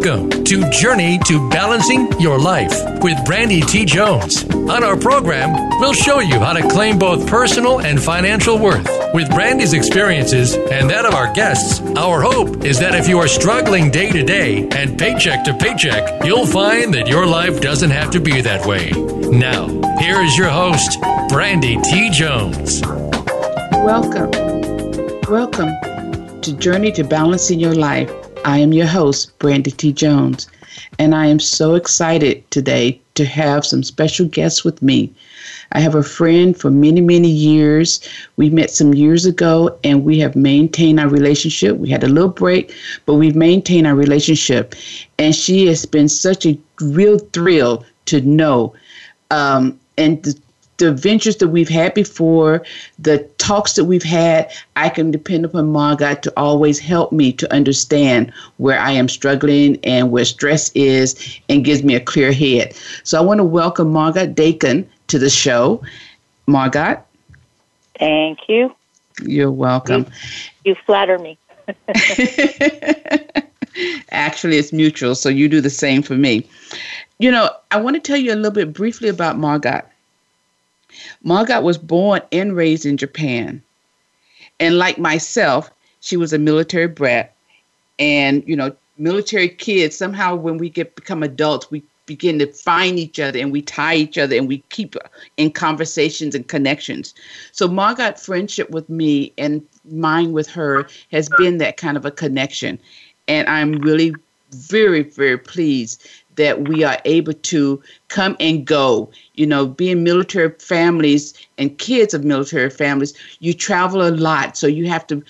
Welcome to Journey to Balancing Your Life with Brandy T. Jones. On our program, we'll show you how to claim both personal and financial worth. With Brandy's experiences and that of our guests, our hope is that if you are struggling day to day and paycheck to paycheck, you'll find that your life doesn't have to be that way. Now, here is your host, Brandy T. Jones. Welcome. Welcome to Journey to Balancing Your Life I am your host, Brandy T. Jones, and I am so excited today to have some special guests with me. I have a friend for many, many years. We met some years ago and we have maintained our relationship. We had a little break, but we've maintained our relationship. And she has been such a real thrill to know um, and to the ventures that we've had before, the talks that we've had, I can depend upon Margot to always help me to understand where I am struggling and where stress is and gives me a clear head. So I want to welcome Margot Dakan to the show. Margot? Thank you. You're welcome. You, you flatter me. Actually, it's mutual, so you do the same for me. You know, I want to tell you a little bit briefly about Margot. Margot was born and raised in Japan. And like myself, she was a military brat. And, you know, military kids, somehow when we get become adults, we begin to find each other and we tie each other and we keep in conversations and connections. So Margot's friendship with me and mine with her has been that kind of a connection. And I'm really very, very pleased that we are able to come and go. You know, being military families and kids of military families, you travel a lot. So you have to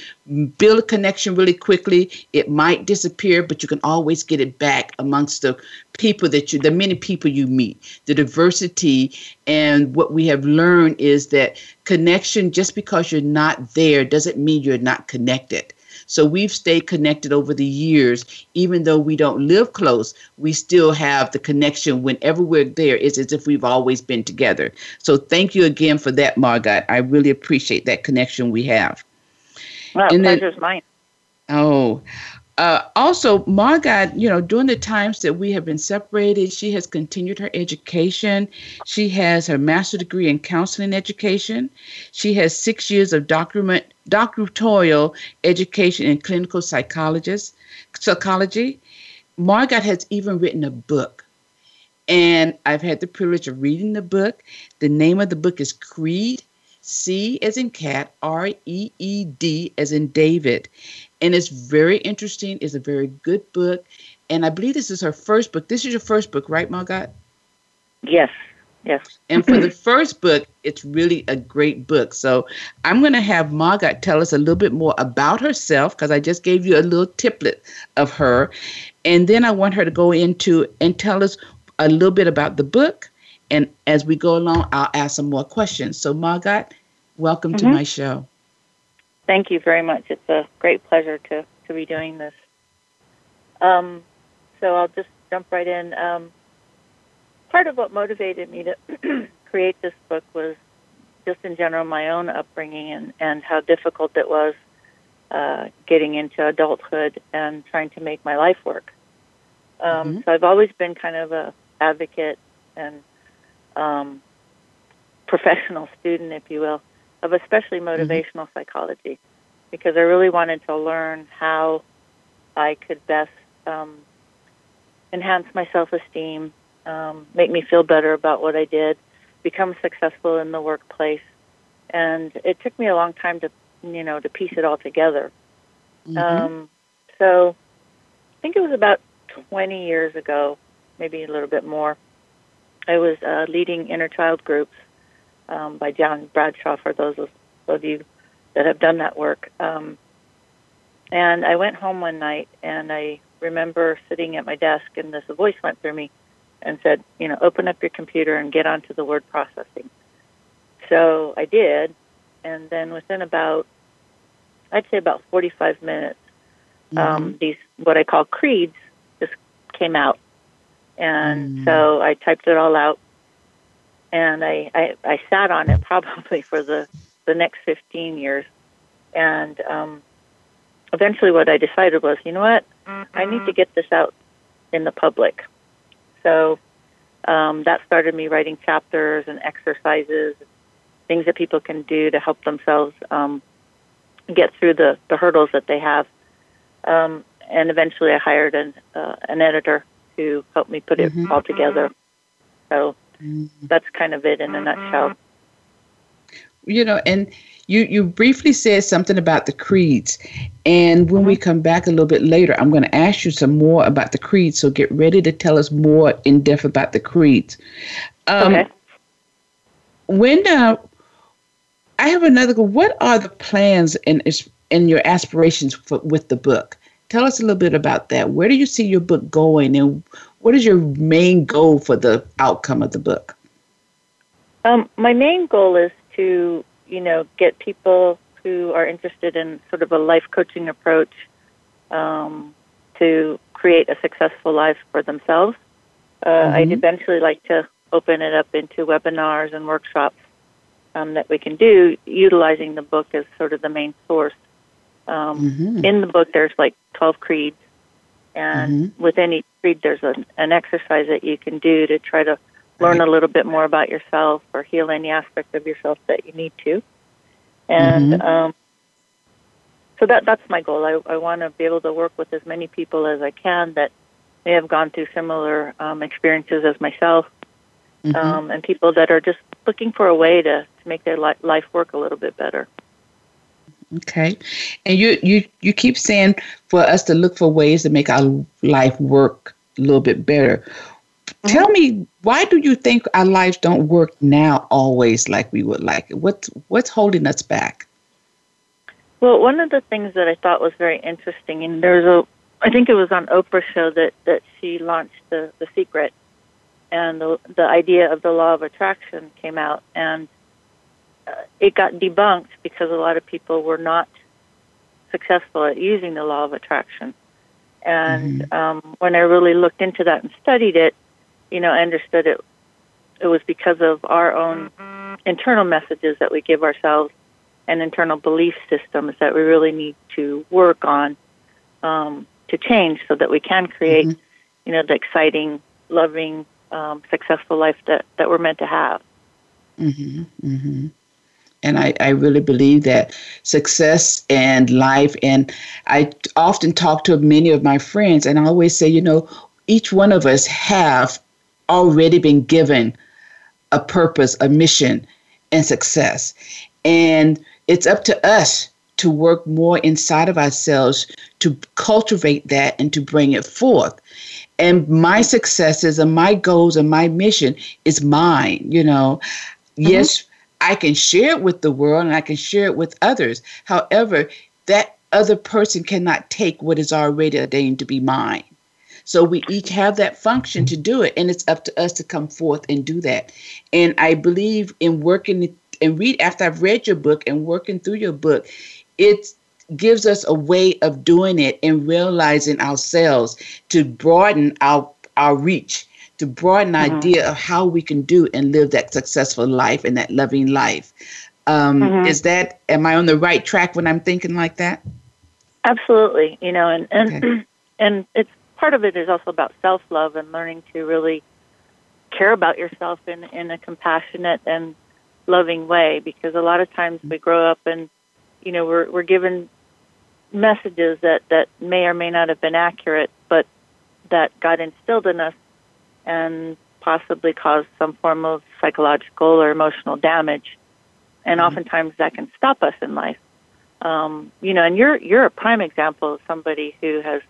build a connection really quickly. It might disappear, but you can always get it back amongst the people that you, the many people you meet, the diversity. And what we have learned is that connection, just because you're not there, doesn't mean you're not connected. So we've stayed connected over the years, even though we don't live close, we still have the connection whenever we're there. It's as if we've always been together. So thank you again for that, Margot. I really appreciate that connection we have. Well, and pleasure's then, mine. Oh, uh, also, Margot, you know, during the times that we have been separated, she has continued her education. She has her master's degree in counseling education. She has six years of document, doctoral education in clinical psychologist, psychology. Margot has even written a book. And I've had the privilege of reading the book. The name of the book is Creed, C as in cat, R E E D as in David and it's very interesting. It's a very good book, and I believe this is her first book. This is your first book, right, Margot? Yes. Yes. And for the first book, it's really a great book. So I'm going to have Margot tell us a little bit more about herself because I just gave you a little tiplet of her. And then I want her to go into and tell us a little bit about the book. And as we go along, I'll ask some more questions. So, Margot, welcome mm-hmm. to my show. Thank you very much. It's a great pleasure to, to be doing this. Um, so I'll just jump right in. Um, part of what motivated me to create this book was just in general my own upbringing and, and how difficult it was uh, getting into adulthood and trying to make my life work. Um, mm-hmm. So I've always been kind of a advocate and um, professional student, if you will, of especially mm-hmm. motivational mm-hmm. psychology because I really wanted to learn how I could best um, enhance my self esteem, um, make me feel better about what I did, become successful in the workplace. And it took me a long time to, you know, to piece it all together. Mm-hmm. Um, so I think it was about 20 years ago, maybe a little bit more. I was uh, leading inner child groups um, by John Bradshaw for those of, you that have done that work. Um, and I went home one night and I remember sitting at my desk and this voice went through me and said, you know, open up your computer and get onto the word processing. So I did, and then within about, I'd say about 45 minutes, mm-hmm. um, these what I call creeds just came out, and mm-hmm. so I typed it all out, and I, I I sat on it probably for the the next 15 years, and um, eventually what I decided was, you know what, mm-hmm. I need to get this out in the public. So um, that started me writing chapters and exercises, things that people can do to help themselves um, get through the, the hurdles that they have. Um, and eventually I hired an, uh, an editor to help me put it mm-hmm. all together. So mm-hmm. that's kind of it in a nutshell. You know, and you you briefly said something about the creeds, and when we mm-hmm. come back a little bit later, I'm going to ask you some more about the creeds. So get ready to tell us more in depth about the creeds. Um, okay. When uh, I have another, what are the plans and and your aspirations for, with the book? Tell us a little bit about that. Where do you see your book going, and what is your main goal for the outcome of the book? Um, my main goal is to, you know, get people who are interested in sort of a life coaching approach um, to create a successful life for themselves. Uh, mm-hmm. I'd eventually like to open it up into webinars and workshops um, that we can do utilizing the book as sort of the main source um, mm-hmm. In the book, there's like 12 creeds, and mm-hmm. within each creed, there's an, an exercise that you can do to try to learn a little bit more about yourself or heal any aspect of yourself that you need to. And mm-hmm. um, so that that's my goal. I, I want to be able to work with as many people as I can that may have gone through similar um, experiences as myself, mm-hmm. um, and people that are just looking for a way to, to make their li- life work a little bit better. Okay. And you, you, you keep saying for us to look for ways to make our life work a little bit better. Tell me, why do you think our lives don't work now always like we would like it? What's, what's holding us back? Well, one of the things that I thought was very interesting, and there's a, I think it was on Oprah's show that, that she launched the, the secret, and the, the idea of the law of attraction came out. And uh, it got debunked because a lot of people were not successful at using the law of attraction. And mm-hmm. um, when I really looked into that and studied it, you know, I understood it. It was because of our own internal messages that we give ourselves and internal belief systems that we really need to work on um, to change so that we can create, mm-hmm. you know, the exciting, loving, um, successful life that, that we're meant to have. Mm-hmm. Mm-hmm. And I, I really believe that success and life, and I often talk to many of my friends, and I always say, you know, each one of us have already been given a purpose, a mission, and success. And it's up to us to work more inside of ourselves to cultivate that and to bring it forth. And my successes and my goals and my mission is mine, you know. Mm-hmm. Yes, I can share it with the world and I can share it with others. However, that other person cannot take what is already ordained to be mine. So we each have that function to do it, and it's up to us to come forth and do that. And I believe in working and read after I've read your book and working through your book, it gives us a way of doing it and realizing ourselves to broaden our our reach to broaden mm-hmm. idea of how we can do and live that successful life and that loving life. Um, mm-hmm. Is that am I on the right track when I'm thinking like that? Absolutely. You know, and and okay. and it's part of it is also about self love and learning to really care about yourself in in a compassionate and loving way. Because a lot of times we grow up and you know we're we're given messages that that may or may not have been accurate, but that God instilled in us and possibly cause some form of psychological or emotional damage. And mm-hmm. oftentimes that can stop us in life. Um, you know, and you're you're a prime example of somebody who has,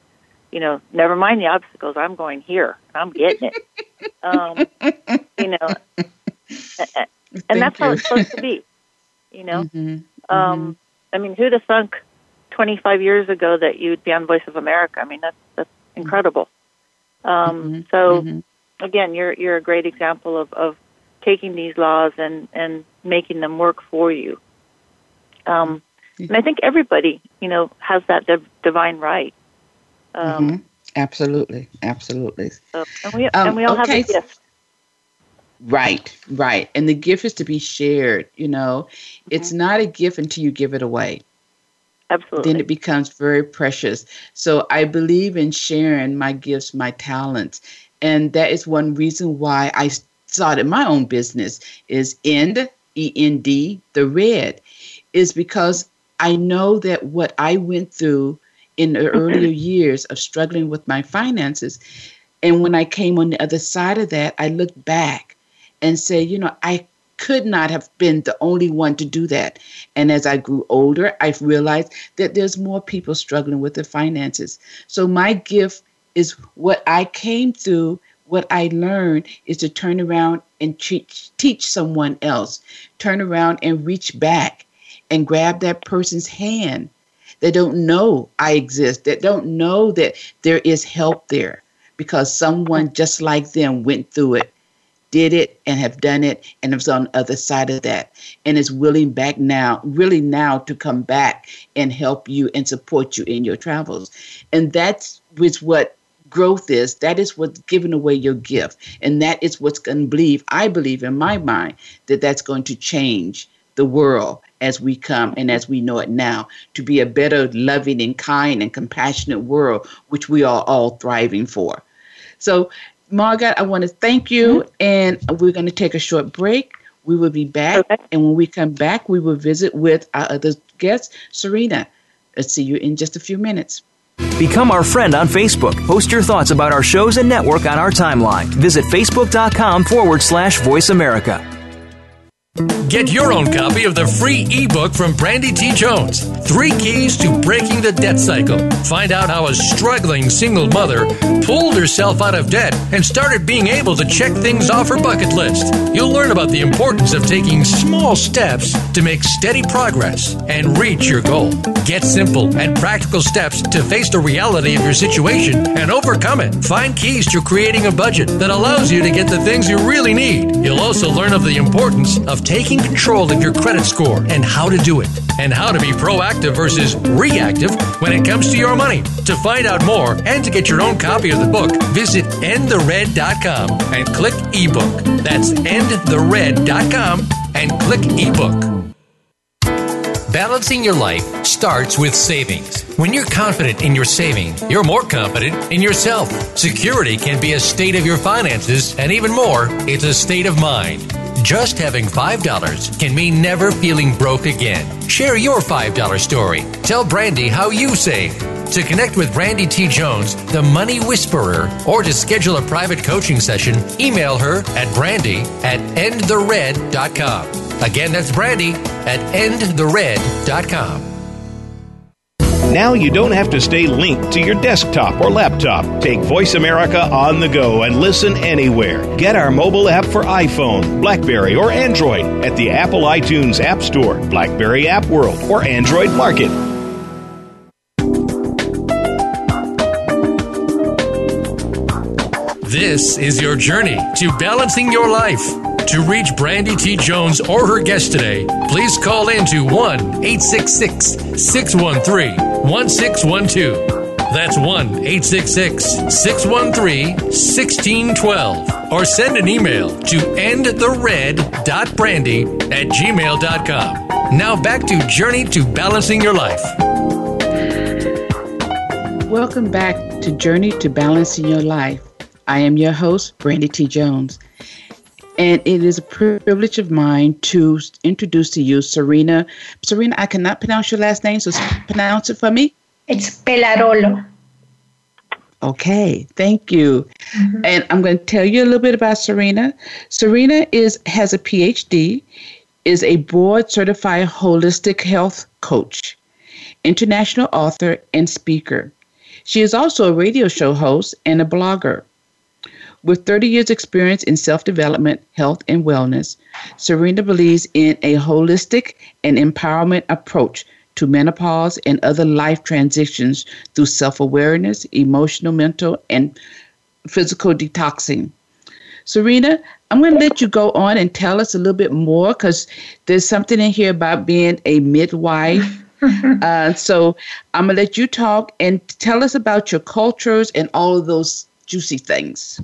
you know, never mind the obstacles. I'm going here. I'm getting it. um, you know, and Thank that's you. how it's supposed to be. You know, mm-hmm. Um, mm-hmm. I mean, who'd have thunk 25 years ago that you'd be on Voice of America? I mean, that's that's incredible. Um, mm-hmm. So mm-hmm again, you're you're a great example of, of taking these laws and, and making them work for you. Um, and I think everybody, you know, has that div- divine right. Um, mm-hmm. Absolutely, absolutely. So, and we um, and we all okay. have a gift. Right, right. And the gift is to be shared, you know. Mm-hmm. It's not a gift until you give it away. Absolutely. then it becomes very precious. So I believe in sharing my gifts, my talents. And that is one reason why I started my own business is End, E-N-D, the red, is because I know that what I went through in the mm-hmm. earlier years of struggling with my finances, and when I came on the other side of that, I looked back and said, you know, I could not have been the only one to do that. And as I grew older, I realized that there's more people struggling with their finances. So my gift is what I came through, what I learned is to turn around and teach, teach someone else, turn around and reach back and grab that person's hand that don't know I exist, that don't know that there is help there because someone just like them went through it did it and have done it and was on the other side of that and is willing back now really now to come back and help you and support you in your travels. And that's was what growth is. That is what's giving away your gift. And that is what's going to believe i believe in my mind that that's going to change the world as we come and as we know it now to be a better loving and kind and compassionate world which we are all thriving for so Margaret, I want to thank you, mm-hmm. and we're going to take a short break. We will be back, okay. and when we come back, we will visit with our other guest, Sirena. Let's see you in just a few minutes. Become our friend on Facebook. Post your thoughts about our shows and network on our timeline. Visit facebook.com forward slash voice America. Get your own copy of the free ebook from Brandy T. Jones Three Keys to Breaking the Debt Cycle. Find out how a struggling single mother pulled herself out of debt and started being able to check things off her bucket list. You'll learn about the importance of taking small steps to make steady progress and reach your goal. Get simple and practical steps to face the reality of your situation and overcome it. Find keys to creating a budget that allows you to get the things you really need. You'll also learn of the importance of taking control of your credit score and how to do it, and how to be proactive versus reactive when it comes to your money. To find out more and to get your own copy of the book, visit endthered.com and click ebook. That's endthered.com and click ebook. Balancing your life starts with savings. When you're confident in your saving, you're more confident in yourself. Security can be a state of your finances, and even more, it's a state of mind. Just having $5 can mean never feeling broke again. Share your $5 story. Tell Brandy how you save. To connect with Brandy T. Jones, the Money Whisperer, or to schedule a private coaching session, email her at brandy at endthered.com. Again, that's brandy at endthered.com. Now you don't have to stay linked to your desktop or laptop. Take Voice America on the go and listen anywhere. Get our mobile app for iPhone, Blackberry, or Android at the Apple iTunes App Store, Blackberry App World, or Android Market. This is your journey to balancing your life. To reach Brandy T. Jones or her guest today, please call in to 1 866 613 1612. That's 1 866 613 1612. Or send an email to endthered.brandy at gmail.com. Now back to Journey to Balancing Your Life. Welcome back to Journey to Balancing Your Life. I am your host, Brandy T. Jones. And it is a privilege of mine to introduce to you Sirena. Sirena, I cannot pronounce your last name, so pronounce it for me. It's Pellarolo. Okay, thank you. Mm-hmm. And I'm going to tell you a little bit about Sirena. Sirena is has a PhD, is a board certified holistic health coach, international author, and speaker. She is also a radio show host and a blogger. With 30 years' experience in self development, health, and wellness, Sirena believes in a holistic and empowerment approach to menopause and other life transitions through self awareness, emotional, mental, and physical detoxing. Sirena, I'm going to let you go on and tell us a little bit more because there's something in here about being a midwife. uh, so I'm going to let you talk and tell us about your cultures and all of those juicy things.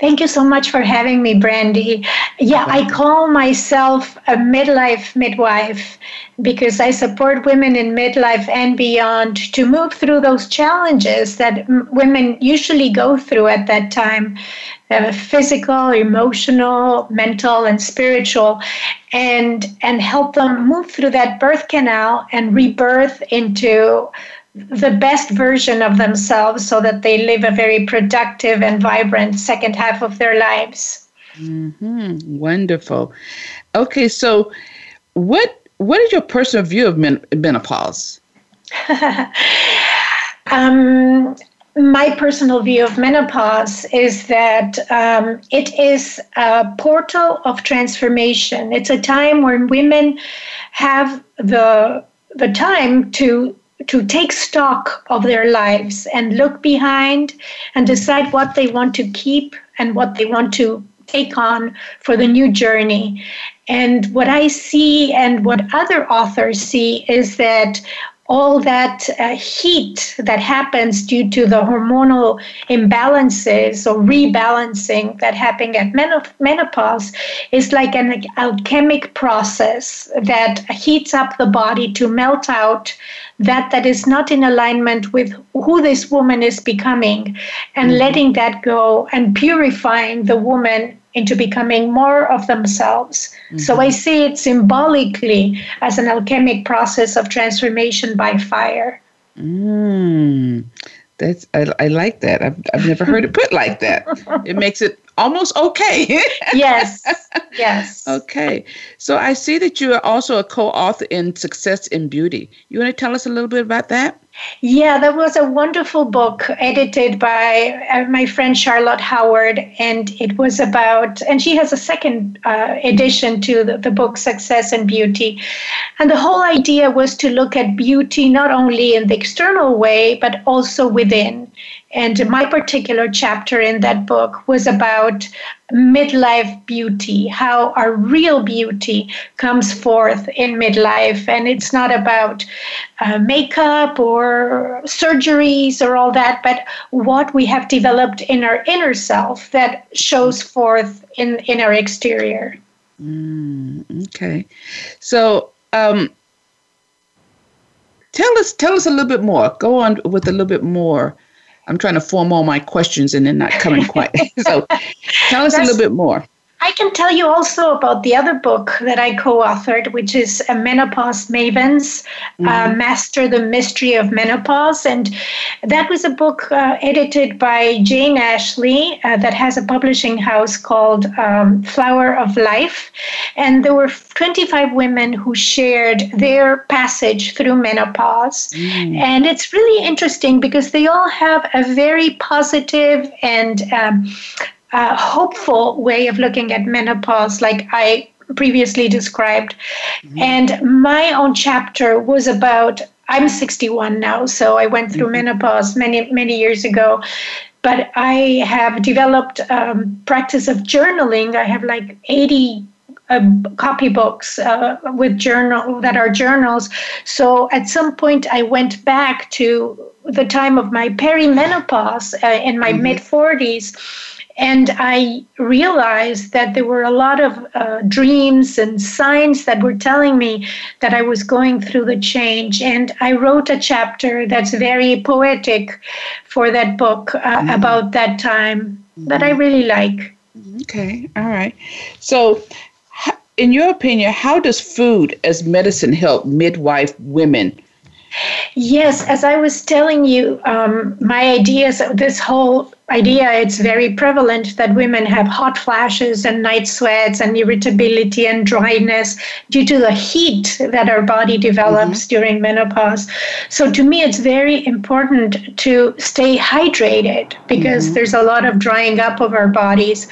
Thank you so much for having me, Brandy. Yeah, I call myself a midlife midwife because I support women in midlife and beyond to move through those challenges that women usually go through at that time uh, physical, emotional, mental, and spiritual, and and help them move through that birth canal and rebirth into the best version of themselves so that they live a very productive and vibrant second half of their lives. Mm-hmm. Wonderful. Okay, so what what is your personal view of men- menopause? um, my personal view of menopause is that um, it is a portal of transformation. It's a time when women have the the time to to take stock of their lives and look behind and decide what they want to keep and what they want to take on for the new journey. And what I see and what other authors see is that all that uh, heat that happens due to the hormonal imbalances or rebalancing that happen at menopause is like an alchemic process that heats up the body to melt out that that is not in alignment with who this woman is becoming and mm-hmm. letting that go and purifying the woman into becoming more of themselves. Mm-hmm. So I see it symbolically as an alchemic process of transformation by fire. Mm, that's I, I like that. I've I've never heard it put like that. It makes it almost okay. yes. Yes. Okay. So I see that you are also a co-author in Success in Beauty. You want to tell us a little bit about that? Yeah, that was a wonderful book edited by uh, my friend Charlotte Howard, and it was about, and she has a second uh, edition to the, the book Success and Beauty. And the whole idea was to look at beauty not only in the external way, but also within. And my particular chapter in that book was about midlife beauty, how our real beauty comes forth in midlife. And it's not about uh, makeup or surgeries or all that, but what we have developed in our inner self that shows forth in, in our exterior. Mm, okay. So, um, tell us tell us a little bit more. Go on with a little bit more I'm trying to form all my questions and they're not coming quite. so tell us That's, a little bit more. I can tell you also about the other book that I co authored, which is a Menopause Mavens uh, mm-hmm. uh, Master the Mystery of Menopause. And that was a book uh, edited by Jane Ashley uh, that has a publishing house called um, Flower of Life. And there were 25 women who shared their passage through menopause. Mm. And it's really interesting because they all have a very positive and um, uh, hopeful way of looking at menopause, like I previously described. Mm-hmm. And my own chapter was about I'm 61 now, so I went through mm-hmm. menopause many, many years ago. But I have developed um, practice of journaling. I have like 80 uh, copybooks uh, with journal that are journals. So at some point, I went back to the time of my perimenopause uh, in my mm-hmm. mid 40s and I realized that there were a lot of uh, dreams and signs that were telling me that I was going through the change. And I wrote a chapter that's very poetic for that book uh, mm-hmm. about that time mm-hmm. that I really like. Okay, all right. So, in your opinion, how does food as medicine help midwife women? Yes, as I was telling you, um, my ideas, of this whole idea, it's very prevalent that women have hot flashes and night sweats and irritability and dryness due to the heat that our body develops mm-hmm. during menopause. So to me, it's very important to stay hydrated because mm-hmm. there's a lot of drying up of our bodies.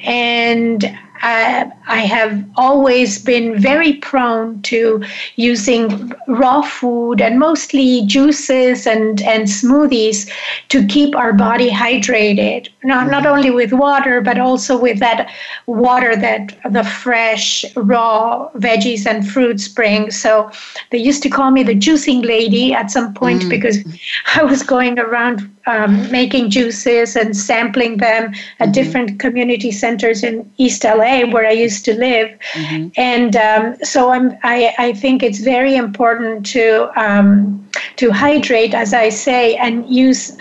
And I, I have always been very prone to using raw food and mostly juices and, and smoothies to keep our body hydrated. Not, not only with water, but also with that water that the fresh, raw veggies and fruits bring. So they used to call me the juicing lady at some point mm. because I was going around um, making juices and sampling them at mm-hmm. different community centers in East LA, where I used to live. Mm-hmm. And um, so I'm, I, I think it's very important to um, to hydrate, as I say, and use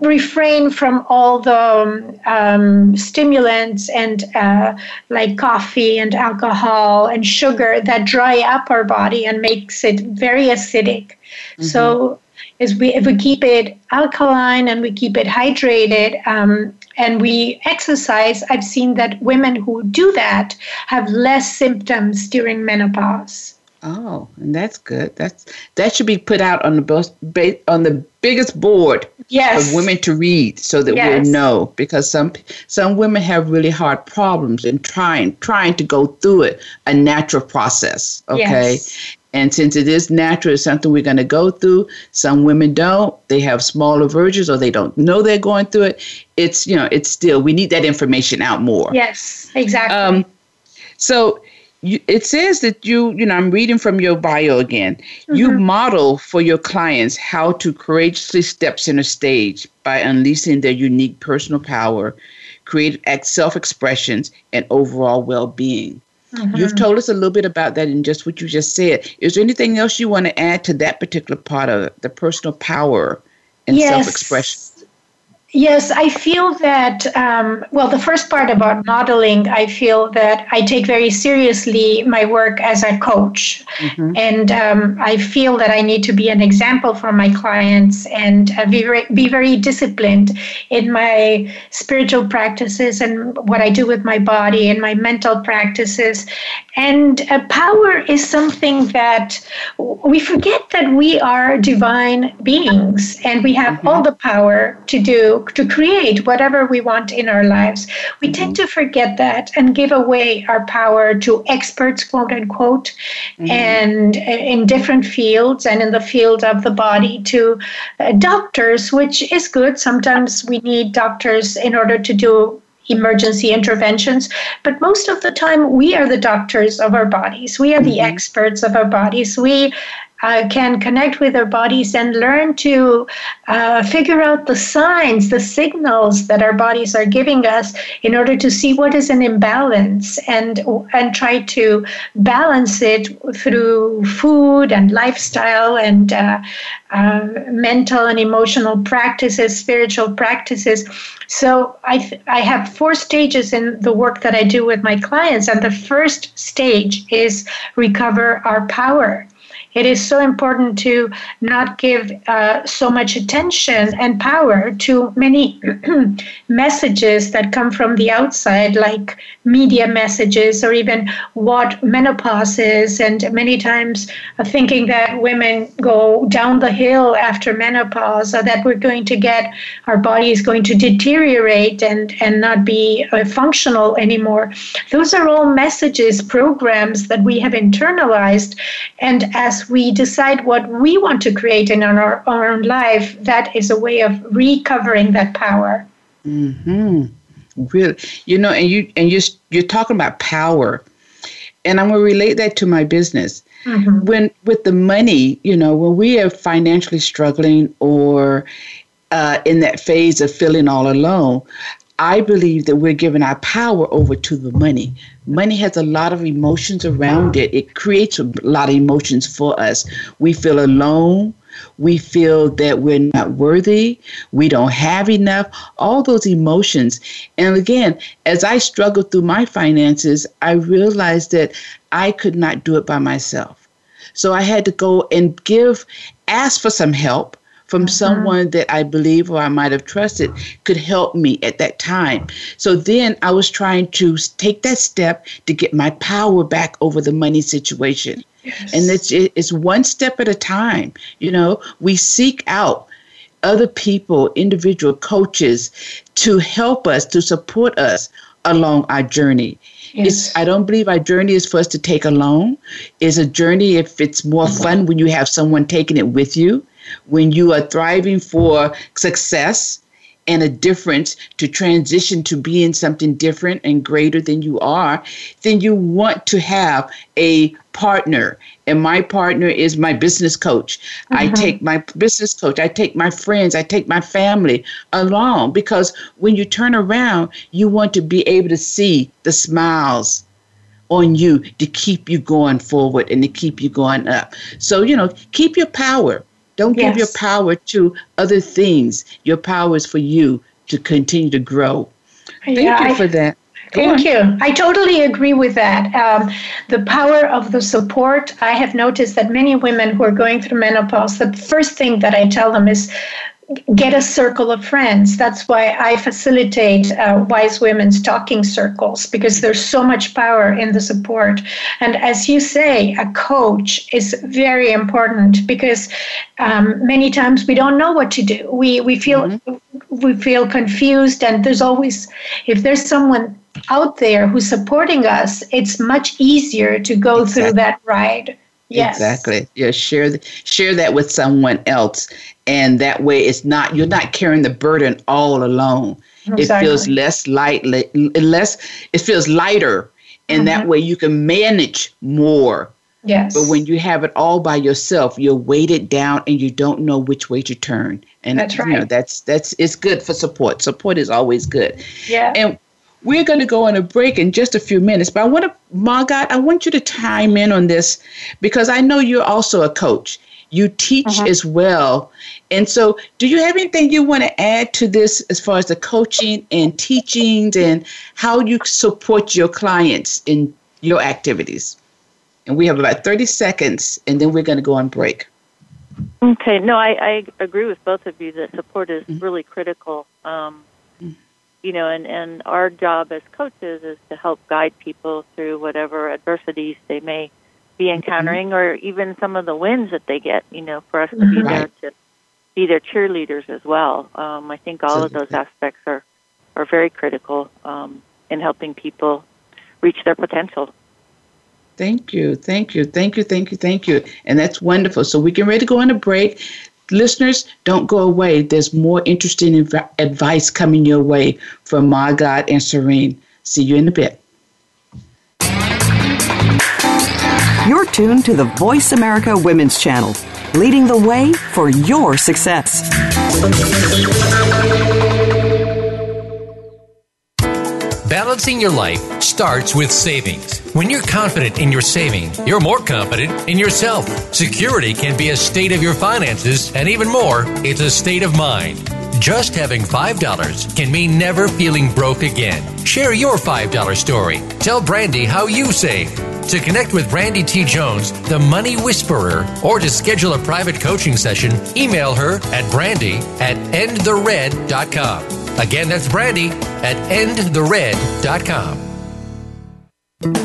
refrain from all the um, stimulants and uh, like coffee and alcohol and sugar that dry up our body and makes it very acidic. Mm-hmm. So is we if we keep it alkaline and we keep it hydrated um, and we exercise, I've seen that women who do that have less symptoms during menopause. Oh, and that's good. That's that should be put out on the best, on the biggest board yes. for women to read, so that yes. we'll know. Because some some women have really hard problems in trying trying to go through it, a natural process. Okay, yes. And since it is natural, it's something we're going to go through. Some women don't. They have smaller versions, or they don't know they're going through it. It's you know, it's still we need that information out more. Yes, exactly. Um, so you, it says that you, you know, I'm reading from your bio again. Mm-hmm. You model for your clients how to courageously step center stage by unleashing their unique personal power, create self expressions, and overall well being. Mm-hmm. You've told us a little bit about that in just what you just said. Is there anything else you want to add to that particular part of the personal power and yes. self expression? Yes, I feel that, um, well, the first part about modeling, I feel that I take very seriously my work as a coach. Mm-hmm. And um, I feel that I need to be an example for my clients and uh, be, very, be very disciplined in my spiritual practices and what I do with my body and my mental practices. And uh, power is something that we forget that we are divine beings and we have mm-hmm. all the power to do to create whatever we want in our lives. We tend to forget that and give away our power to experts, quote unquote, mm-hmm. and uh, in different fields and in the field of the body to uh, doctors, which is good. Sometimes we need doctors in order to do emergency interventions. But most of the time, we are the doctors of our bodies. We are the mm-hmm. experts of our bodies. We uh, can connect with our bodies and learn to uh, figure out the signs, the signals that our bodies are giving us in order to see what is an imbalance and and try to balance it through food and lifestyle and uh, uh mental and emotional practices, spiritual practices. So I th- I have four stages in the work that I do with my clients, and the first stage is recover our power it is so important to not give uh, so much attention and power to many messages that come from the outside, like media messages or even what menopause is. And many times uh, thinking that women go down the hill after menopause, or that we're going to get our body is going to deteriorate and, and not be uh, functional anymore. Those are all messages, programs that we have internalized. And as we decide what we want to create in our, our own life, that is a way of recovering that power. Hmm. Really, you know, and you and you you're talking about power, and I'm gonna relate that to my business. Mm-hmm. When with the money, you know, when we are financially struggling or uh, in that phase of feeling all alone, I believe that we're giving our power over to the money. Money has a lot of emotions around it. It creates a lot of emotions for us. We feel alone. We feel that we're not worthy. We don't have enough. All those emotions. And again, as I struggled through my finances, I realized that I could not do it by myself. So I had to go and give, ask for some help from mm-hmm. someone that I believe or I might have trusted could help me at that time. So then I was trying to take that step to get my power back over the money situation. Yes. And it's it's one step at a time. You know, we seek out other people, individual coaches to help us, to support us along our journey. Yes. It's, I don't believe our journey is for us to take alone. It's a journey if it's more fun when you have someone taking it with you when you are thriving for success and a difference to transition to being something different and greater than you are, then you want to have a partner. And my partner is my business coach. Mm-hmm. I take my business coach, I take my friends, I take my family along because when you turn around, you want to be able to see the smiles on you to keep you going forward and to keep you going up. So, you know, keep your power. Don't yes. give your power to other things. Your power is for you to continue to grow. Thank yeah, you for that. Go Thank on. you. I totally agree with that. Um, the power of the support. I have noticed that many women who are going through menopause, the first thing that I tell them is get a circle of friends. That's why I facilitate uh, wise women's talking circles because there's so much power in the support. And as you say, a coach is very important because um, many times we don't know what to do. We we feel mm-hmm. we feel confused, and there's always if there's someone out there who's supporting us, it's much easier to go exactly. through that ride. Yes. Exactly. Yeah, share share that with someone else and that way it's not you're not carrying the burden all alone. Exactly. It feels less light less it feels lighter and mm-hmm. that way you can manage more. Yes. But when you have it all by yourself, you're weighted down and you don't know which way to turn. And that's right. You know, that's that's it's good for support. Support is always good. Yeah. And we're going to go on a break in just a few minutes, but I want to, Margot, I want you to chime in on this because I know you're also a coach. You teach uh-huh. as well. And so, do you have anything you want to add to this as far as the coaching and teachings and how you support your clients in your activities? And we have about 30 seconds, and then we're going to go on break. Okay, no, I, I agree with both of you that support is mm-hmm. really critical. Um, you know, and, and our job as coaches is to help guide people through whatever adversities they may be mm-hmm. encountering or even some of the wins that they get, you know, for us to be right. there to be their cheerleaders as well. Um, I think all of those aspects are, are very critical um, in helping people reach their potential. Thank you, thank you, thank you, thank you, thank you. And that's wonderful. So we get ready to go on a break. Listeners, don't go away. There's more interesting inv- advice coming your way from Margot and Sirena. See you in a bit. You're tuned to the Voice America Women's Channel, leading the way for your success. Balancing your life starts with savings. When you're confident in your saving, you're more confident in yourself. Security can be a state of your finances, and even more, it's a state of mind. Just having $5 can mean never feeling broke again. Share your $5 story. Tell Brandy how you save. To connect with Brandy T. Jones, the Money Whisperer, or to schedule a private coaching session, email her at brandy at endthered.com. Again, that's brandy at endthered.com.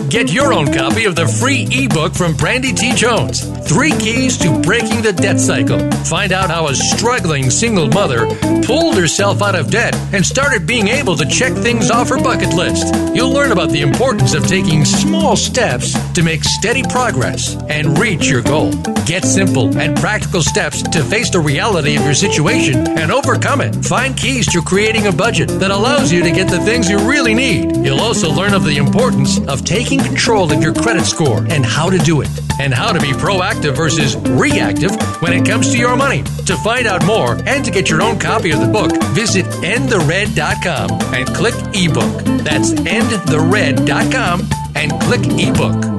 Get your own copy of the free ebook from Brandy T. Jones Three Keys to Breaking the Debt Cycle. Find out how a struggling single mother pulled herself out of debt and started being able to check things off her bucket list. You'll learn about the importance of taking small steps to make steady progress and reach your goal. Get simple and practical steps to face the reality of your situation and overcome it. Find keys to creating a budget that allows you to get the things you really need. You'll also learn of the importance of taking control of your credit score and how to do it, and how to be proactive versus reactive when it comes to your money. To find out more and to get your own copy of the book, visit endthered.com and click ebook. That's endthered.com and click ebook.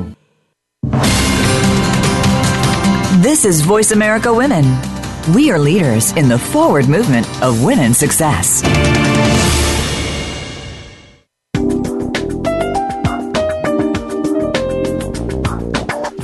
This is Voice America Women. We are leaders in the forward movement of women's success.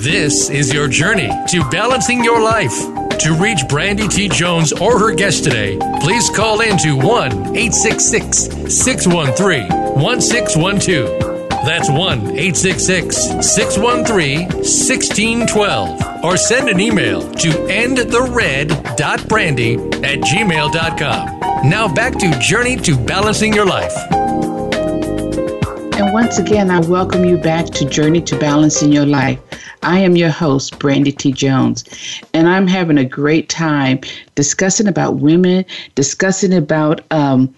This is your journey to balancing your life. To reach Brandy T. Jones or her guest today, please call in to 1 866 613 1612. That's 1 866 613 1612. Or send an email to endthered.brandy at gmail.com. Now back to Journey to Balancing Your Life. And once again, I welcome you back to Journey to Balance in Your Life. I am your host, Brandy T. Jones, and I'm having a great time discussing about women, discussing about um,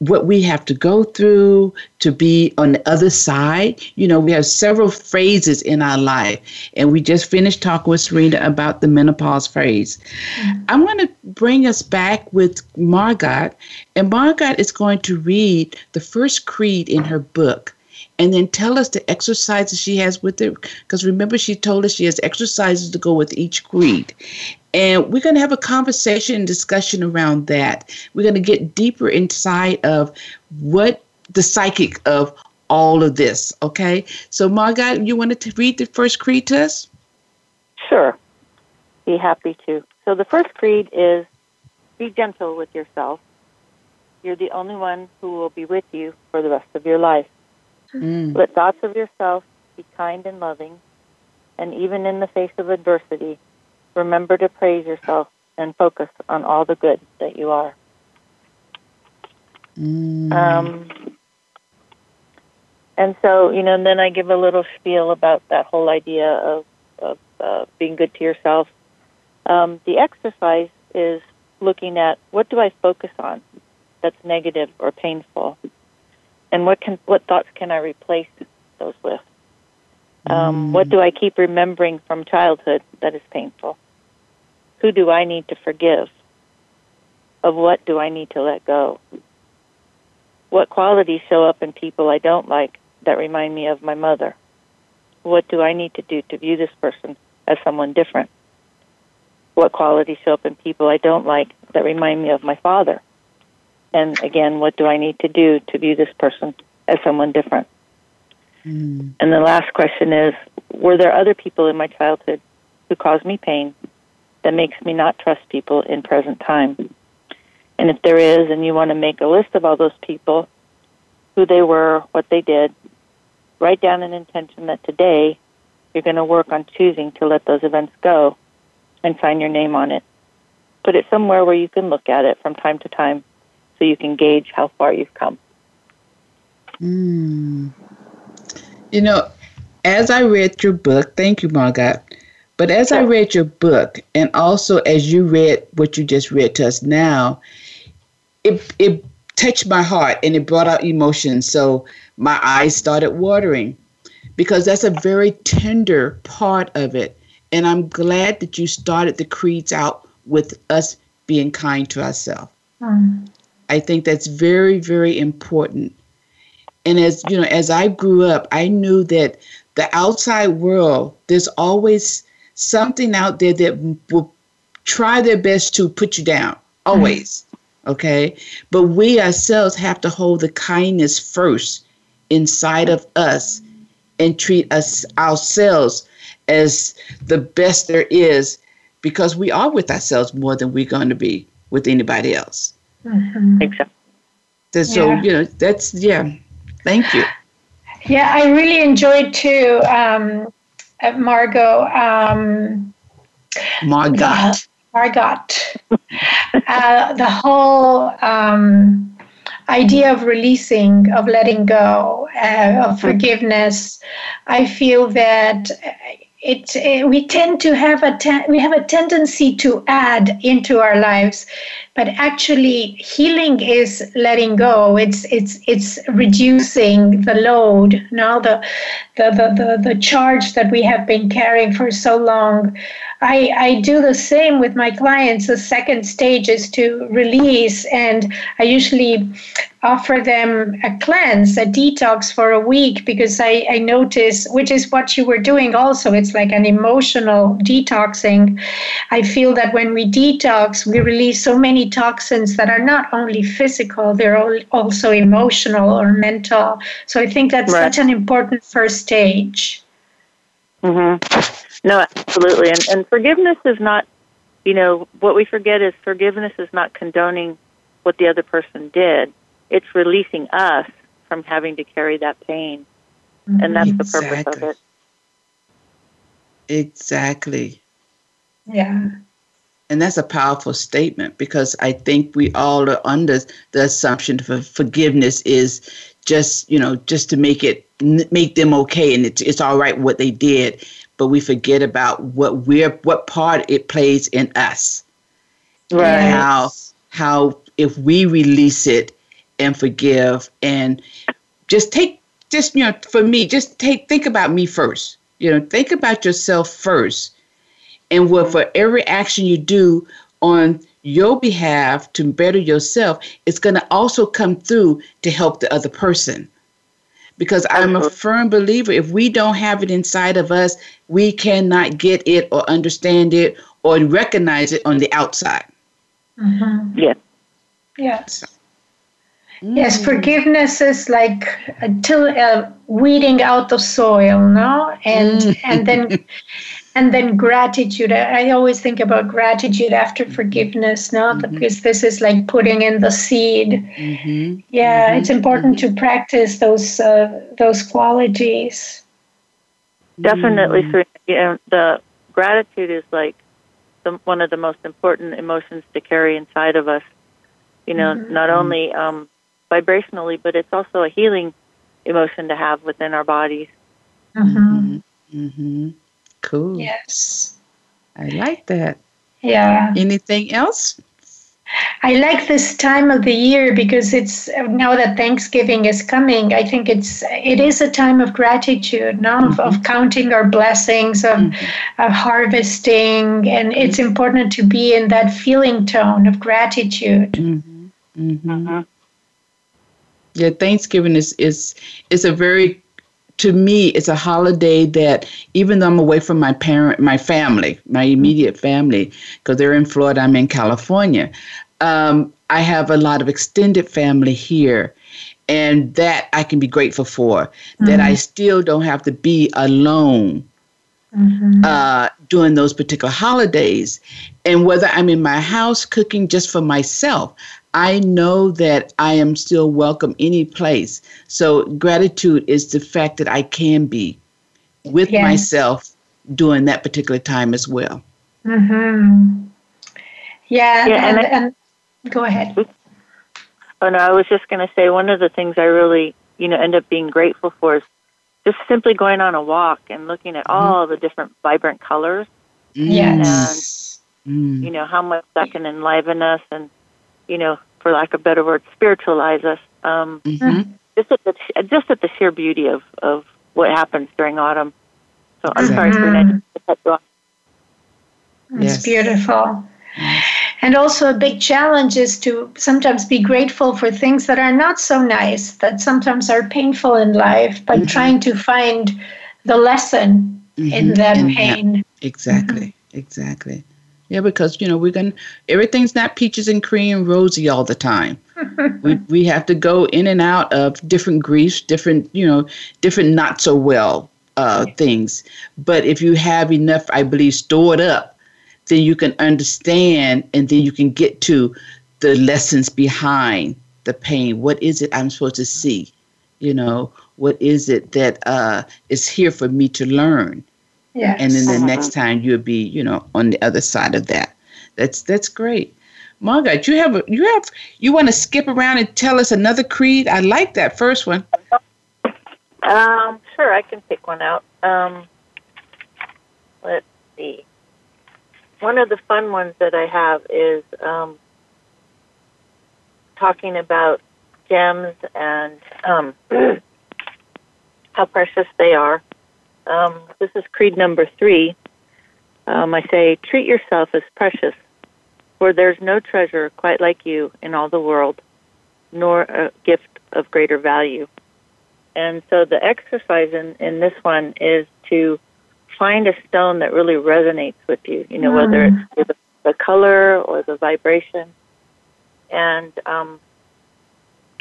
what we have to go through to be on the other side. You know, we have several phases in our life, and we just finished talking with Sirena about the menopause phase. Mm-hmm. I want to bring us back with Margot, and Margot is going to read the first creed in her book. And then tell us the exercises she has with it. Because remember, she told us she has exercises to go with each creed. And we're going to have a conversation and discussion around that. We're going to get deeper inside of what the psychic of all of this. Okay. So, Margot, you wanted to read the first creed to us? Sure. Be happy to. So, the first creed is be gentle with yourself. You're the only one who will be with you for the rest of your life. Mm. Let thoughts of yourself be kind and loving, and even in the face of adversity, remember to praise yourself and focus on all the good that you are. Mm. Um, and so, you know, and then I give a little spiel about that whole idea of, of uh, being good to yourself. Um, the exercise is looking at what do I focus on that's negative or painful, and what can what thoughts can I replace those with? Um, mm. What do I keep remembering from childhood that is painful? Who do I need to forgive? Of what do I need to let go? What qualities show up in people I don't like that remind me of my mother? What do I need to do to view this person as someone different? What qualities show up in people I don't like that remind me of my father? And again, what do I need to do to view this person as someone different? Mm. And the last question is Were there other people in my childhood who caused me pain that makes me not trust people in present time. And if there is, and you want to make a list of all those people, who they were, what they did, write down an intention that today you're going to work on choosing to let those events go and sign your name on it. Put it somewhere where you can look at it from time to time so you can gauge how far you've come. Mm. You know, as I read your book, thank you, Margot. But as I read your book, and also as you read what you just read to us now, it it touched my heart and it brought out emotions. So my eyes started watering because that's a very tender part of it. And I'm glad that you started the creeds out with us being kind to ourselves. Mm. I think that's very, very important. And as you know, as I grew up, I knew that the outside world, there's always something out there that will try their best to put you down, always. Mm-hmm. Okay? But we ourselves have to hold the kindness first inside of us and treat us ourselves as the best there is because we are with ourselves more than we're going to be with anybody else. Mm-hmm. Exactly. So, yeah. you know, that's, yeah. Thank you. Yeah, I really enjoyed too. Um, uh, Margot. Um, Margot. Margot. uh, the whole um, idea of releasing, of letting go, uh, of forgiveness. I feel that it, it, we tend to have a we have a tendency to add into our lives but actually healing is letting go. It's it's it's reducing the load now the the, the the the charge that we have been carrying for so long I, I do the same with my clients. The second stage is to release, and I usually offer them a cleanse, a detox for a week because I, I notice, which is what you were doing also, it's like an emotional detoxing. I feel that when we detox, we release so many toxins that are not only physical, they're also emotional or mental. So I think that's right. such an important first stage. Mm-hmm. No, absolutely. And, and forgiveness is not, you know, what we forget is forgiveness is not condoning what the other person did. It's releasing us from having to carry that pain. And that's exactly. the purpose of it. Exactly. Yeah. And that's a powerful statement because I think we all are under the assumption for forgiveness is just you know just to make it make them okay and it's it's all right what they did but we forget about what we're what part it plays in us. Right. how how if we release it and forgive and just take just you know for me just take think about me first. You know think about yourself first. And what for every action you do on your behalf to better yourself it's going to also come through to help the other person because i'm a firm believer if we don't have it inside of us we cannot get it or understand it or recognize it on the outside. Mm-hmm. yes. Yes. Yes, forgiveness is like until uh, weeding out the soil, no, and and then and then gratitude. I I always think about gratitude after forgiveness, no, because this is like putting in the seed. mm-hmm. Yeah, it's important to practice those uh, those qualities. definitely Mm. Sirena, you know, the gratitude is like the, one of the most important emotions to carry inside of us you know not only um, vibrationally but it's also a healing emotion to have within our bodies hmm Mm-hmm. Cool Yes. i like that Yeah. anything else I like this time of the year because it's now that Thanksgiving is coming. I think it's it is a time of gratitude, no, of, of counting our blessings, of, of harvesting, and it's important to be in that feeling tone of gratitude. Mm-hmm. Mm-hmm. Yeah, Thanksgiving is is is a very to me it's a holiday that even though I'm away from my parent my family, my immediate family, because they're in Florida, I'm in California. Um, I have a lot of extended family here. And that I can be grateful for. That I still don't have to be alone uh, during those particular holidays. And whether I'm in my house cooking just for myself, I know that I am still welcome any place. So gratitude is the fact that I can be with Yes. myself during that particular time as well. hmm Yeah, Yeah, and and, I- and go ahead. oh no i was just going to say one of the things i really you know end up being grateful for is just simply going on a walk and looking at all the different vibrant colors Yes. Mm. you know how much that can enliven us and you know for lack of a better word spiritualize us um, Mhm. just at the just at the sheer beauty of of what happens during autumn so i'm sorry Mhm. Sirena, I didn't cut you off. It's Yes. beautiful. And also, a big challenge is to sometimes be grateful for things that are not so nice, that sometimes are painful in life, but trying to find the lesson in Mhm. that In that. pain. Exactly. Exactly. Yeah, because you know we're gonna everything's not peaches and cream rosy all the time. we we have to go in and out of different griefs, different you know different not so well uh, things. But if you have enough, I believe, stored up, then you can understand, and then you can get to the lessons behind the pain. What is it I'm supposed to see? You know, what is it that uh, is here for me to learn? Yes. and then the next time you'll be you know on the other side of that that's that's great margaret you have a, you have you want to skip around and tell us another creed i like that first one Um, sure, I can pick one out. Um, let's see. One of the fun ones that I have is um, talking about gems and um, how precious they are. Um, this is creed number three. Um, I say, treat yourself as precious, for there's no treasure quite like you in all the world, nor a gift of greater value. And so the exercise in, in this one is to find a stone that really resonates with you, you know, whether it's the, the color or the vibration, and um,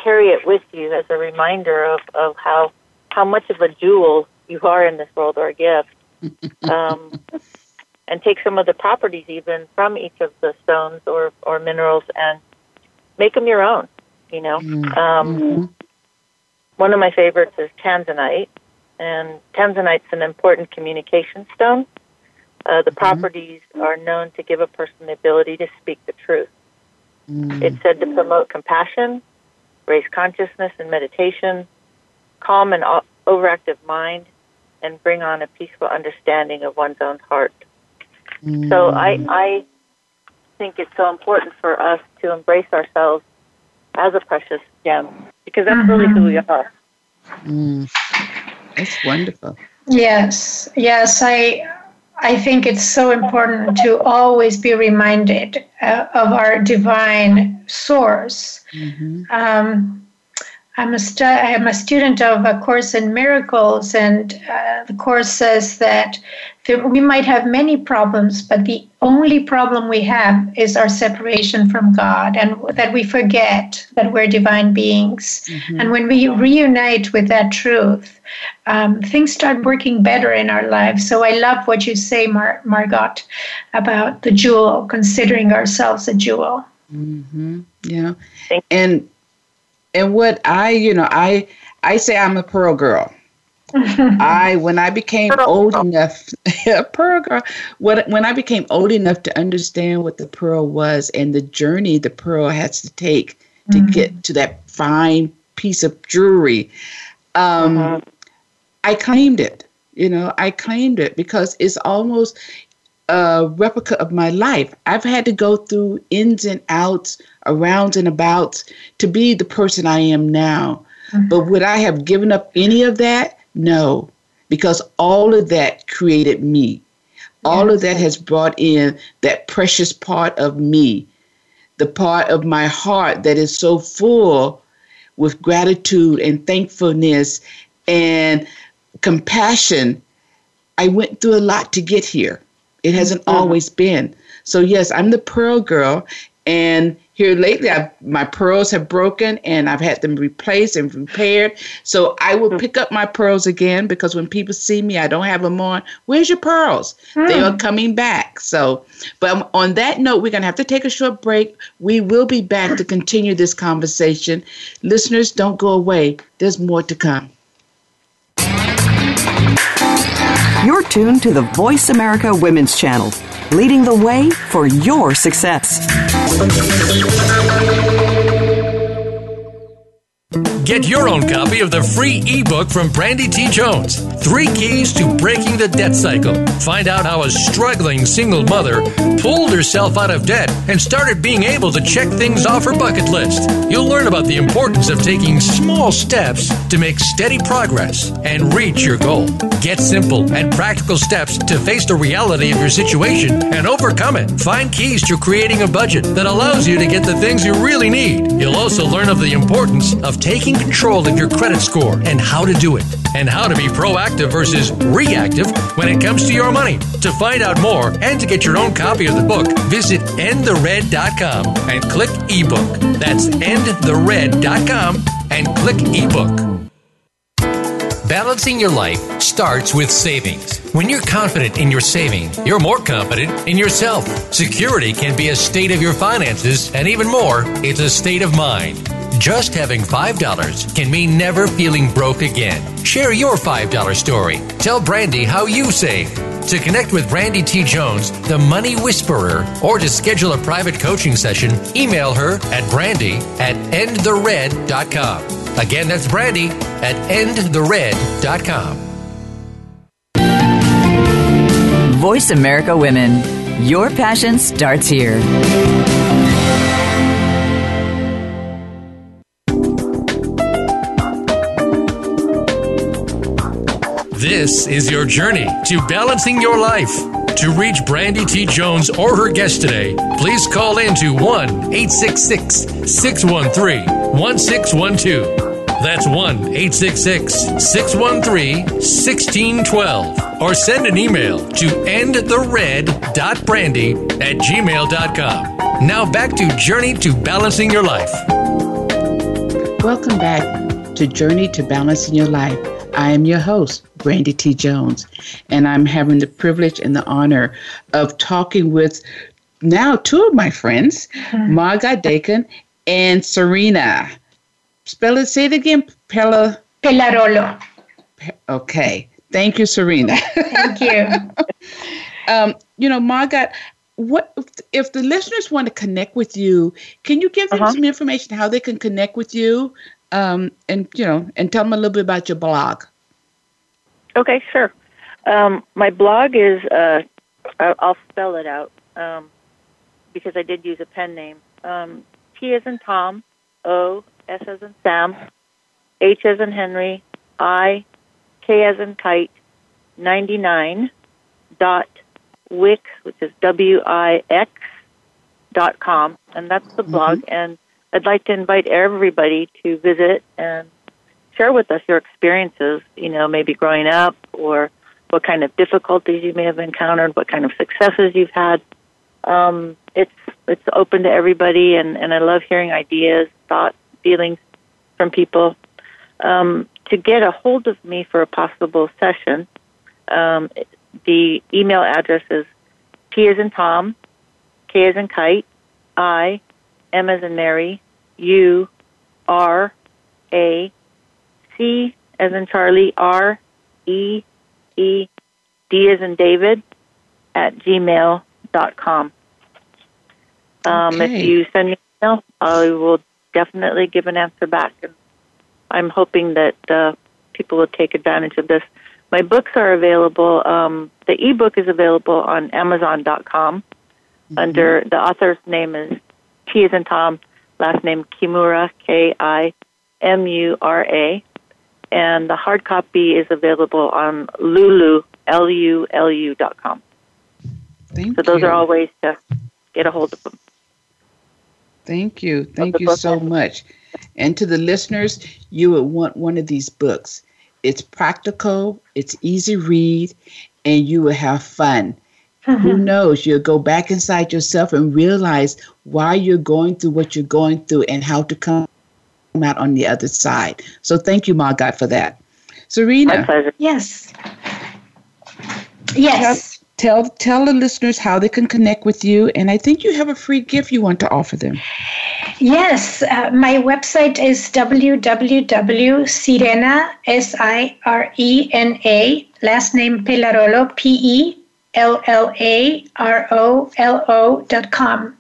carry it with you as a reminder of, of how, how much of a jewel you are in this world or a gift. Um, and take some of the properties even from each of the stones or, or minerals and make them your own, you know. Um, one of my favorites is tanzanite, and tanzanite's an important communication stone. Uh, the properties are known to give a person the ability to speak the truth. It's said to promote compassion, raise consciousness and meditation, calm an overactive mind and bring on a peaceful understanding of one's own heart. Mm. So I, I think it's so important for us to embrace ourselves as a precious gem because that's mm-hmm. really who we are. Mm. That's wonderful. Yes, yes, I I think it's so important to always be reminded uh, of our divine source. Mm-hmm. Um, I'm a stu- I'm a student of A Course in Miracles, and uh, the course says that there, we might have many problems, but the only problem we have is our separation from God, and that we forget that we're divine beings. Mm-hmm. And when we reunite with that truth, um, things start working better in our lives. So I love what you say, Mar- Margot, about the jewel, considering ourselves a jewel. Mm-hmm. Yeah, and and what I, you know, I I say I'm a pearl girl. I when I became pearl old girl. enough, pearl girl. What when I became old enough to understand what the pearl was and the journey the pearl has to take to mm-hmm. get to that fine piece of jewelry, um, mm-hmm. I claimed it. You know, I claimed it because it's almost a replica of my life. I've had to go through ins and outs, around and about to be the person I am now. Mm-hmm. But would I have given up any of that? No, because all of that created me. All yes. of that has brought in that precious part of me, the part of my heart that is so full with gratitude and thankfulness and compassion. I went through a lot to get here. It hasn't mm-hmm. always been. So yes, I'm the pearl girl, and here lately I've, my pearls have broken and I've had them replaced and repaired. So I will mm-hmm. pick up my pearls again because when people see me, I don't have them on. Where's your pearls? Mm. They are hmm. coming back. So, but on that note, we're going to have to take a short break. We will be back to continue this conversation. Listeners, don't go away. There's more to come. You're tuned to the Voice America Women's Channel, leading the way for your success. Get your own copy of the free ebook from Brandy T. Jones Three Keys to Breaking the Debt Cycle. Find out how a struggling single mother pulled herself out of debt and started being able to check things off her bucket list. You'll learn about the importance of taking small steps to make steady progress and reach your goal. Get simple and practical steps to face the reality of your situation and overcome it. Find keys to creating a budget that allows you to get the things you really need. You'll also learn of the importance of taking control of your credit score and how to do it, and how to be proactive versus reactive when it comes to your money. To find out more and to get your own copy of the book, visit endthered.com and click ebook. That's endthered.com and click ebook. Balancing your life starts with savings. When you're confident in your saving, you're more confident in yourself. Security can be a state of your finances, and even more, it's a state of mind. Just having $5 can mean never feeling broke again. Share your $5 story. Tell Brandy how you save. To connect with Brandy T. Jones, the Money Whisperer, or to schedule a private coaching session, email her at brandy at endthered.com. Again, that's brandy at endthered.com. Voice America Women. Your passion starts here. This is your journey to balancing your life. To reach Brandy T. Jones or her guest today, please call in to 1 866 613 1612. That's 1 866 613 1612. Or send an email to endthered.brandy at gmail.com. Now back to Journey to Balancing Your Life. Welcome back to Journey to Balancing Your Life. I am your host, Brandy T. Jones, and I'm having the privilege and the honor of talking with now two of my friends, mm-hmm. Margot Dakan and Sirena. Spell it, say it again, Pella. Pellarolo. Okay. Thank you, Sirena. Thank you. um, you know, Margot, what if the listeners want to connect with you? Can you give them uh-huh. some information how they can connect with you? Um, and you know, and tell them a little bit about your blog. Okay, sure. Um, my blog is uh, I'll spell it out um, because I did use a pen name. Um, T as in Tom, O S as in Sam, H as in Henry, I K as in kite, ninety nine dot Wix, which is W I X dot com, and that's the blog. Mm-hmm. And I'd like to invite everybody to visit and share with us your experiences. You know, maybe growing up, or what kind of difficulties you may have encountered, what kind of successes you've had. Um, it's it's open to everybody, and and I love hearing ideas, thoughts, feelings from people. Um, to get a hold of me for a possible session, um, the email address is T as in Tom, K as in kite, I, M as in Mary, U, R, A, C as in Charlie, R, E, E, D as in David, at gmail.com. Um, okay. If you send me an email, I will definitely give an answer back. I'm hoping that uh, people will take advantage of this. My books are available. Um, the ebook is available on Amazon.com. Mm-hmm. Under the author's name is T as in Tom, last name Kimura K I M U R A, and the hard copy is available on Lulu L U L U dot com. Thank so those you. are all ways to get a hold of them. Thank you. Thank you so much. And to the listeners, you would want one of these books. It's practical, it's easy read, and you will have fun. Mm-hmm. Who knows? You'll go back inside yourself and realize why you're going through what you're going through and how to come out on the other side. So thank you, Margot, for that. Sirena. My pleasure. Yes. Yes tell tell the listeners how they can connect with you and i think you have a free gift you want to offer them yes uh, my website is www.sirena s-i-r-e-n-a last name pellarolo p-e L-L-A-R-O-L-O dot com.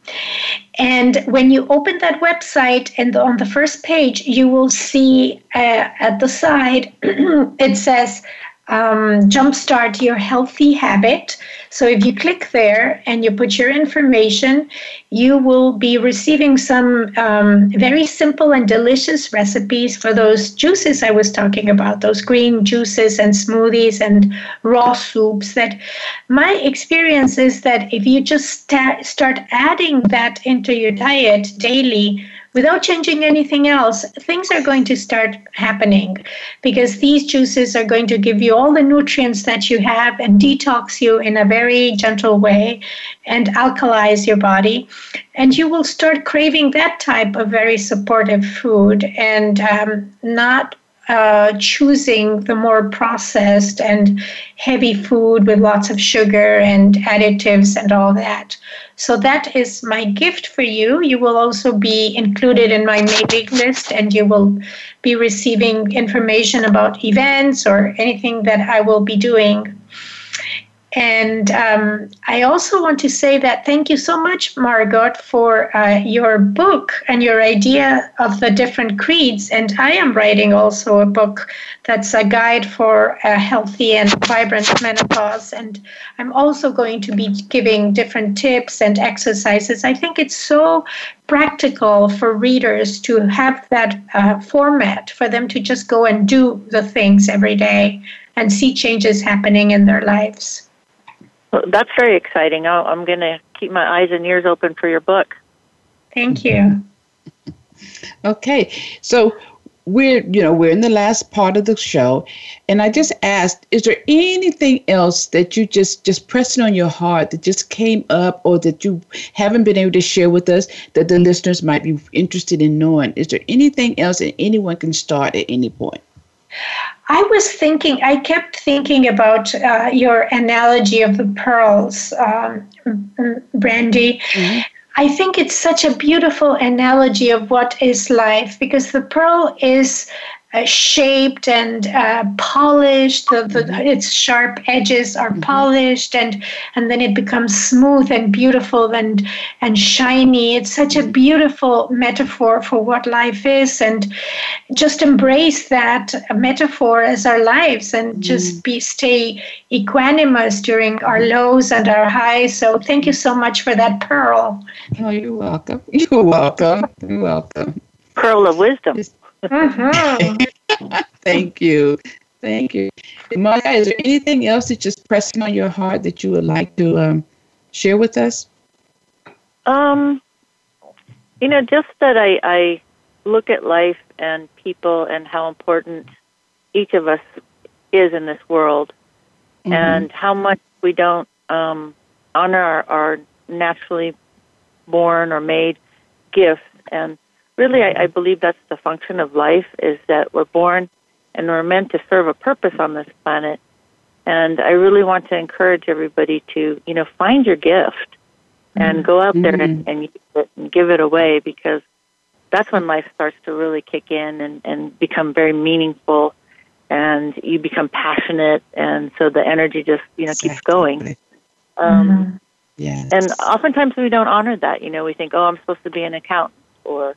And when you open that website and on the first page, you will see uh, at the side, it says um, jumpstart your healthy habit. So if you click there and you put your information, you will be receiving some um, very simple and delicious recipes for those juices I was talking about, those green juices and smoothies and raw soups. That my experience is that if you just start adding that into your diet daily, without changing anything else, things are going to start happening because these juices are going to give you all the nutrients that you have and detox you in a very gentle way and alkalize your body. And you will start craving that type of very supportive food and um, not uh, choosing the more processed and heavy food with lots of sugar and additives and all that. So that is my gift for you. You will also be included in my mailing list and you will be receiving information about events or anything that I will be doing and um, I also want to say that thank you so much, Margot, for uh, your book and your idea of the different creeds. And I am writing also a book that's a guide for a healthy and vibrant menopause. And I'm also going to be giving different tips and exercises. I think it's so practical for readers to have that uh, format for them to just go and do the things every day and see changes happening in their lives. Well, that's very exciting. i am going to keep my eyes and ears open for your book. Thank you. Mm-hmm. Okay, so we're you know we're in the last part of the show, and I just asked, is there anything else that you just just pressing on your heart that just came up, or that you haven't been able to share with us that the listeners might be interested in knowing? Is there anything else that anyone can start at any point? I was thinking, I kept thinking about uh, your analogy of the pearls, um, Brandy. Mm-hmm. I think it's such a beautiful analogy of what is life because the pearl is uh, shaped and uh, polished. The, the, Mm-hmm. its sharp edges are polished, and and then it becomes smooth and beautiful and and shiny. It's such Mm-hmm. a beautiful metaphor for what life is, and just embrace that metaphor as our lives, and Mm-hmm. just be stay equanimous during our lows and our highs. So thank you so much for that pearl. Oh, you're welcome. You're welcome. You're welcome. Pearl of wisdom. Mhm. Thank you. Thank you. Maya, is there anything else that's just pressing on your heart that you would like to um, share with us? Um, you know, just that I, I look at life and people and how important each of us is in this world, Mm-hmm. and how much we don't um, honor our, our naturally born or made gifts. And really, I, I believe that's the function of life: is that we're born and we're meant to serve a purpose on this planet. And I really want to encourage everybody to, you know, find your gift and go out there and, and use it and give it away because that's when life starts to really kick in and, and become very meaningful and you become passionate and so the energy just, you know, keeps going. Exactly. Um, Yes. and oftentimes we don't honor that. You know, we think, oh, I'm supposed to be an accountant or,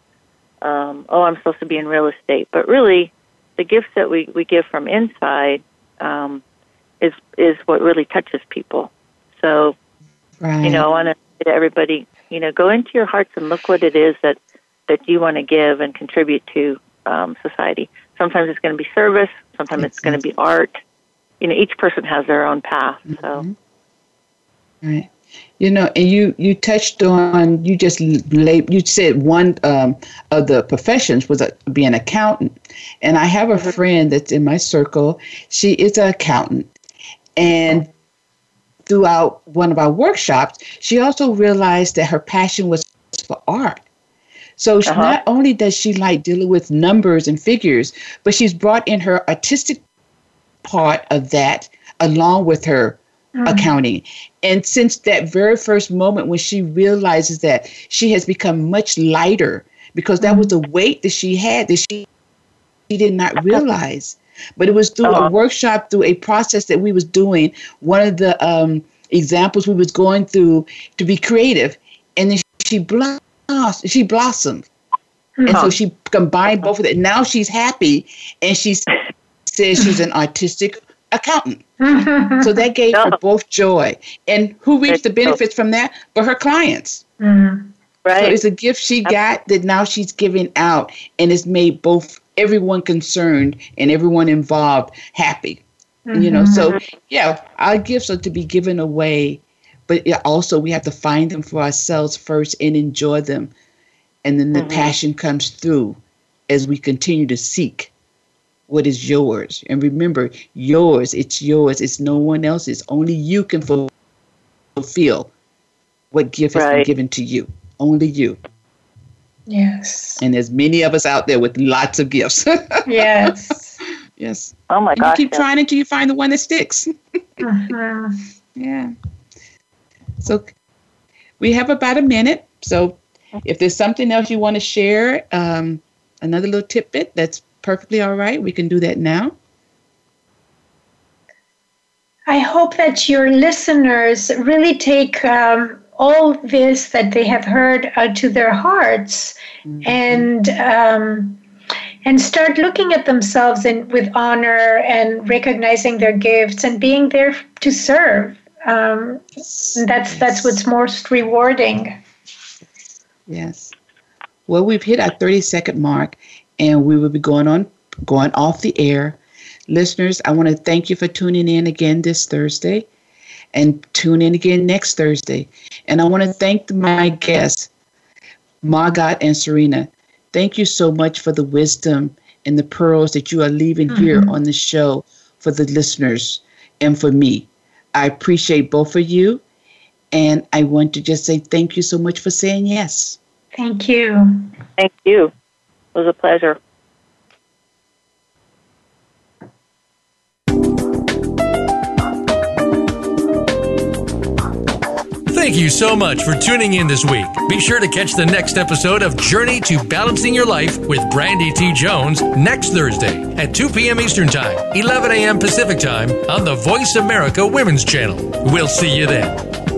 um, oh, I'm supposed to be in real estate. But really, the gifts that we, we give from inside um, is is what really touches people. So, right. you know, I want to say to everybody, you know, go into your hearts and look what it is that that you want to give and contribute to um, society. Sometimes it's going to be service. Sometimes it's going to be art. You know, each person has their own path. So. Right. You know, and you you touched on you just lay, you said one um, of the professions was a, be an accountant, and I have a friend that's in my circle. She is an accountant, and throughout one of our workshops, she also realized that her passion was for art. So she, Uh-huh. not only does she like dealing with numbers and figures, but she's brought in her artistic part of that along with her Uh-huh. accounting. And since that very first moment when she realizes that she has become much lighter because that was mm-hmm. the weight that she had that she, she did not uh-huh. realize. But it was through a uh-huh. workshop, through a process that we was doing. One of the um, examples we was going through to be creative, and then she blossomed. She blossomed, and so she combined both of it. Now she's happy, and she says she's an artistic accountant. Mm-hmm. So that gave her both joy. And who reaped the benefits from that? But her clients. Mhm. Right. So it's a gift she got that now she's giving out and it's made both everyone concerned and everyone involved happy. You know, so mm-hmm. yeah, our gifts are to be given away, but also we have to find them for ourselves first and enjoy them. And then the mm-hmm. passion comes through as we continue to seek what is yours. And remember, yours, it's yours, it's no one else's. Only you can fulfill what gift has been given to you. Only you. Yes. And there's many of us out there with lots of gifts. Yes. yes. Oh my And you gosh. keep yes. trying until you find the one that sticks. Mhm. Yeah. So we have about a minute. So if there's something else you want to share, um, another little tidbit, that's perfectly all right. We can do that now. I hope that your listeners really take um, all this that they have heard uh, to their hearts and and and start looking at themselves in, with honor and recognizing their gifts and being there to serve. Um, that's that's what's most rewarding. Yes. Well, we've hit our 30 second mark and we will be going on going off the air. Listeners, I want to thank you for tuning in again this Thursday and tune in again next Thursday. And I want to thank my guests, Margot and Sirena. Thank you so much for the wisdom and the pearls that you are leaving mm-hmm. here on the show for the listeners and for me. I appreciate both of you. And I want to just say thank you so much for saying yes. Thank you. Thank you. It was a pleasure. Thank you so much for tuning in this week. Be sure to catch the next episode of Journey to Balancing Your Life with Brandy T. Jones next Thursday at 2 p.m. Eastern Time, 11 a.m. Pacific Time on the Voice America Women's Channel. We'll see you then.